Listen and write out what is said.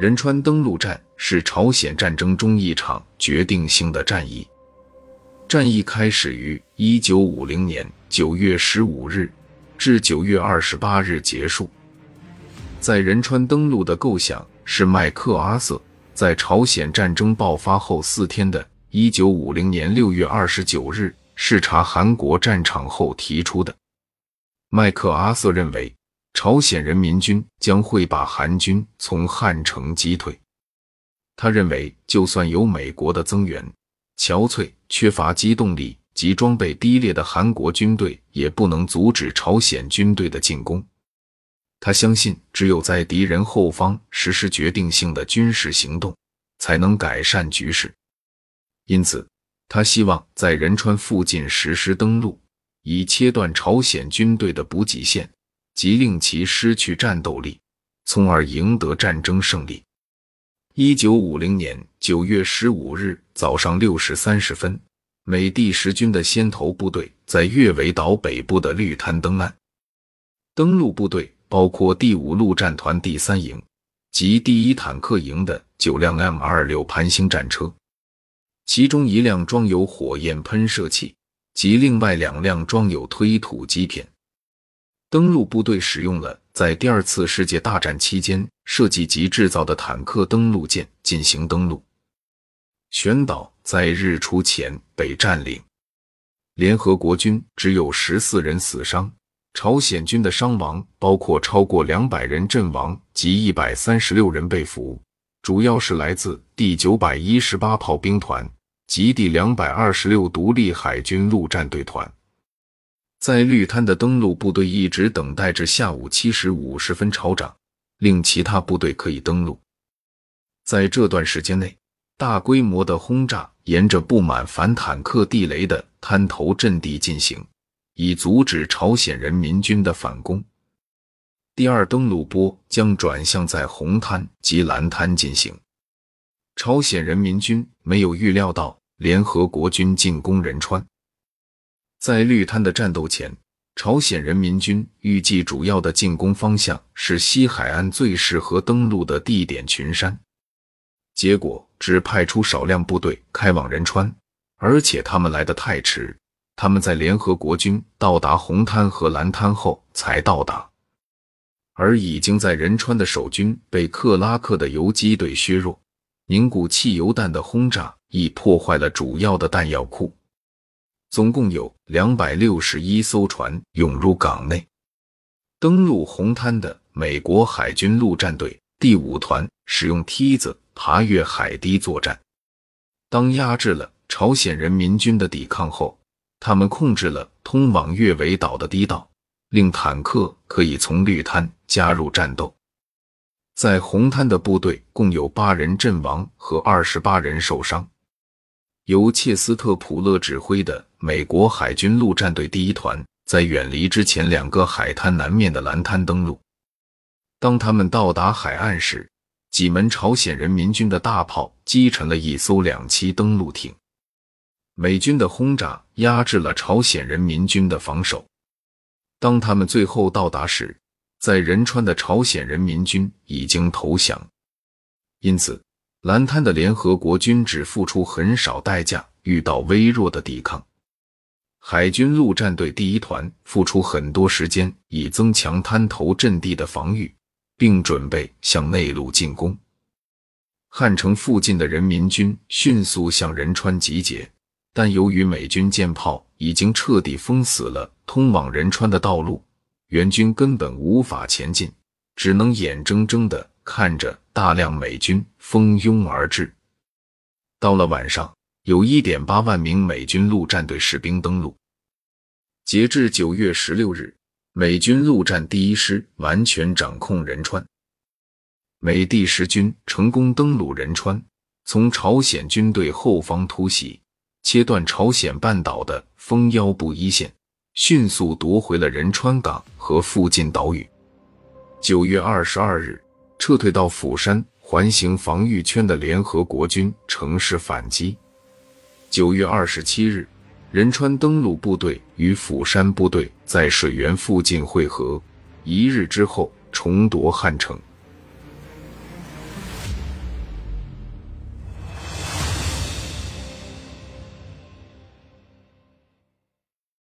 仁川登陆战是朝鲜战争中一场决定性的战役。战役开始于一九五零年九月十五日，至九月二十八日结束。在仁川登陆的构想是麦克阿瑟在朝鲜战争爆发后四天的一九五零年六月二十九日视察韩国战场后提出的。麦克阿瑟认为。朝鲜人民军将会把韩军从汉城击退。他认为，就算有美国的增援，憔悴、缺乏机动力及装备低劣的韩国军队也不能阻止朝鲜军队的进攻。他相信，只有在敌人后方实施决定性的军事行动，才能改善局势。因此，他希望在仁川附近实施登陆，以切断朝鲜军队的补给线。即令其失去战斗力，从而赢得战争胜利。一九五零年九月十五日早上六时三十分，美第十军的先头部队在月尾岛北部的绿滩登岸。登陆部队包括第五陆战团第三营及第一坦克营的九辆 M 二六盘星战车，其中一辆装有火焰喷射器，及另外两辆装有推土机片。登陆部队使用了在第二次世界大战期间设计及制造的坦克登陆舰进行登陆。全岛在日出前被占领，联合国军只有十四人死伤，朝鲜军的伤亡包括超过两百人阵亡及一百三十六人被俘，主要是来自第九百一十八炮兵团及第两百二十六独立海军陆战队团。在绿滩的登陆部队一直等待至下午七时五十分朝长，令其他部队可以登陆。在这段时间内，大规模的轰炸沿着布满反坦克地雷的滩头阵地进行，以阻止朝鲜人民军的反攻。第二登陆波将转向在红滩及蓝滩进行。朝鲜人民军没有预料到联合国军进攻仁川。在绿滩的战斗前，朝鲜人民军预计主要的进攻方向是西海岸最适合登陆的地点群山。结果只派出少量部队开往仁川，而且他们来得太迟，他们在联合国军到达红滩和蓝滩后才到达，而已经在仁川的守军被克拉克的游击队削弱，凝固汽油弹的轰炸亦破坏了主要的弹药库。总共有两百六十一艘船涌入港内，登陆红滩的美国海军陆战队第五团使用梯子爬越海堤作战。当压制了朝鲜人民军的抵抗后，他们控制了通往越尾岛的堤道，令坦克可以从绿滩加入战斗。在红滩的部队共有八人阵亡和二十八人受伤。由切斯特普勒指挥的美国海军陆战队第一团，在远离之前两个海滩南面的蓝滩登陆。当他们到达海岸时，几门朝鲜人民军的大炮击沉了一艘两栖登陆艇。美军的轰炸压制了朝鲜人民军的防守。当他们最后到达时，在仁川的朝鲜人民军已经投降，因此。蓝滩的联合国军只付出很少代价，遇到微弱的抵抗。海军陆战队第一团付出很多时间，以增强滩头阵地的防御，并准备向内陆进攻。汉城附近的人民军迅速向仁川集结，但由于美军舰炮已经彻底封死了通往仁川的道路，援军根本无法前进，只能眼睁睁的。看着大量美军蜂拥而至，到了晚上，有一点八万名美军陆战队士兵登陆。截至九月十六日，美军陆战第一师完全掌控仁川。美第十军成功登陆仁川，从朝鲜军队后方突袭，切断朝鲜半岛的封腰部一线，迅速夺回了仁川港和附近岛屿。九月二十二日。撤退到釜山环形防御圈的联合国军乘势反击。九月二十七日，仁川登陆部队与釜山部队在水源附近会合。一日之后，重夺汉城。